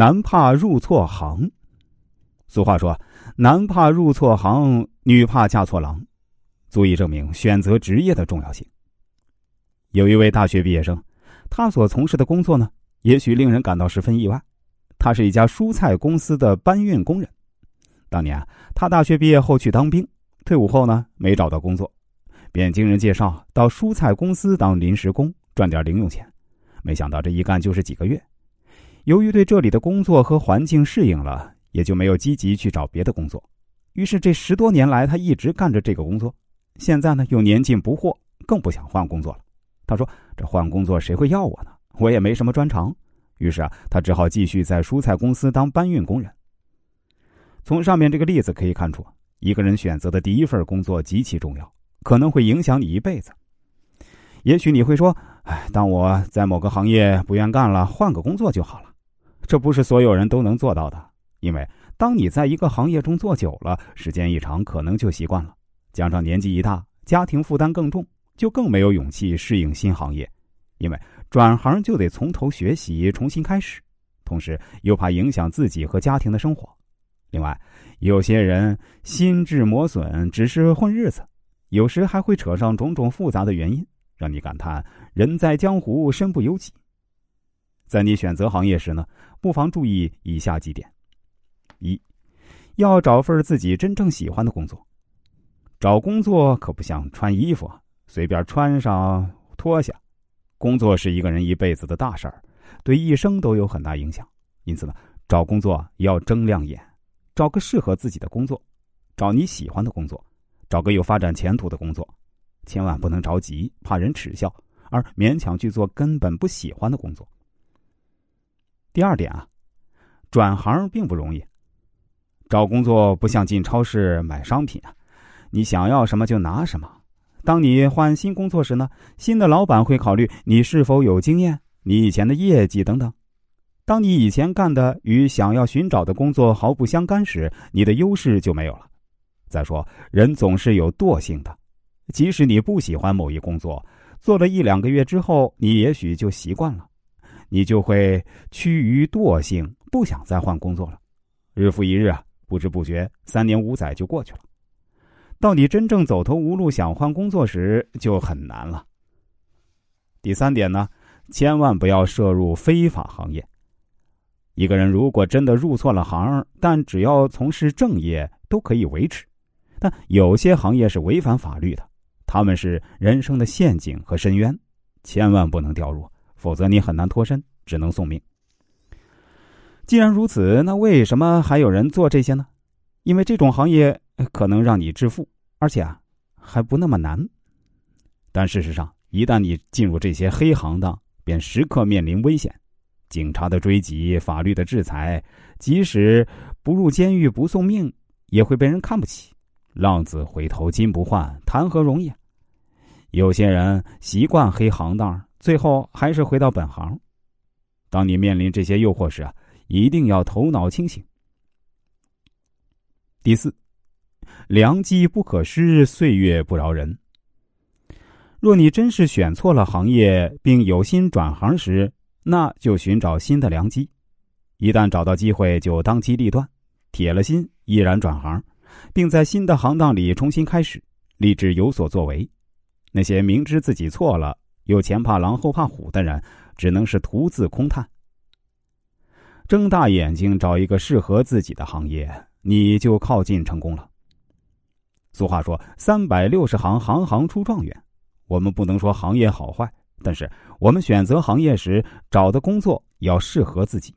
男怕入错行。俗话说：“男怕入错行，女怕嫁错郎。”足以证明选择职业的重要性。有一位大学毕业生，他所从事的工作呢，也许令人感到十分意外。他是一家蔬菜公司的搬运工人。当年他大学毕业后去当兵，退伍后呢，没找到工作，便经人介绍到蔬菜公司当临时工，赚点零用钱。没想到这一干就是几个月。由于对这里的工作和环境适应了，也就没有积极去找别的工作。于是这十多年来，他一直干着这个工作。现在呢，又年近不惑，更不想换工作了。他说：“这换工作谁会要我呢？我也没什么专长。”于是啊，他只好继续在蔬菜公司当搬运工人。从上面这个例子可以看出，一个人选择的第一份工作极其重要，可能会影响你一辈子。也许你会说：“哎，当我在某个行业不愿干了，换个工作就好了。”这不是所有人都能做到的，因为当你在一个行业中做久了，时间一长，可能就习惯了。加上年纪一大，家庭负担更重，就更没有勇气适应新行业，因为转行就得从头学习，重新开始，同时又怕影响自己和家庭的生活。另外，有些人心智磨损，只是混日子，有时还会扯上种种复杂的原因，让你感叹“人在江湖，身不由己”。在你选择行业时呢，不妨注意以下几点：一，要找份自己真正喜欢的工作。找工作可不像穿衣服，随便穿上脱下。工作是一个人一辈子的大事儿，对一生都有很大影响。因此呢，找工作要睁亮眼，找个适合自己的工作，找你喜欢的工作，找个有发展前途的工作。千万不能着急，怕人耻笑，而勉强去做根本不喜欢的工作。第二点啊，转行并不容易。找工作不像进超市买商品啊。你想要什么就拿什么。当你换新工作时呢，新的老板会考虑你是否有经验、你以前的业绩等等。当你以前干的与想要寻找的工作毫不相干时，你的优势就没有了。再说，人总是有惰性的，即使你不喜欢某一工作，做了一两个月之后，你也许就习惯了，你就会趋于惰性，不想再换工作了。日复一日啊，不知不觉三年五载就过去了。到你真正走投无路想换工作时，就很难了。第三点呢，千万不要涉入非法行业。一个人如果真的入错了行，但只要从事正业都可以维持。但有些行业是违反法律的，他们是人生的陷阱和深渊，千万不能掉入，否则你很难脱身，只能送命。既然如此，那为什么还有人做这些呢？因为这种行业。可能让你致富，而且啊还不那么难。但事实上，一旦你进入这些黑行当，便时刻面临危险：警察的追击、法律的制裁，即使不入监狱不送命，也会被人看不起。浪子回头金不换，谈何容易？有些人习惯黑行当，最后还是回到本行。当你面临这些诱惑时啊，一定要头脑清醒。第四。良机不可失，岁月不饶人。若你真是选错了行业，并有心转行时，那就寻找新的良机。一旦找到机会，就当机立断，铁了心，毅然转行，并在新的行当里重新开始，立志有所作为。那些明知自己错了有前怕狼后怕虎的人，只能是徒自空叹。睁大眼睛找一个适合自己的行业，你就靠近成功了。俗话说：“三百六十行，行行出状元。”我们不能说行业好坏，但是我们选择行业时找的工作要适合自己。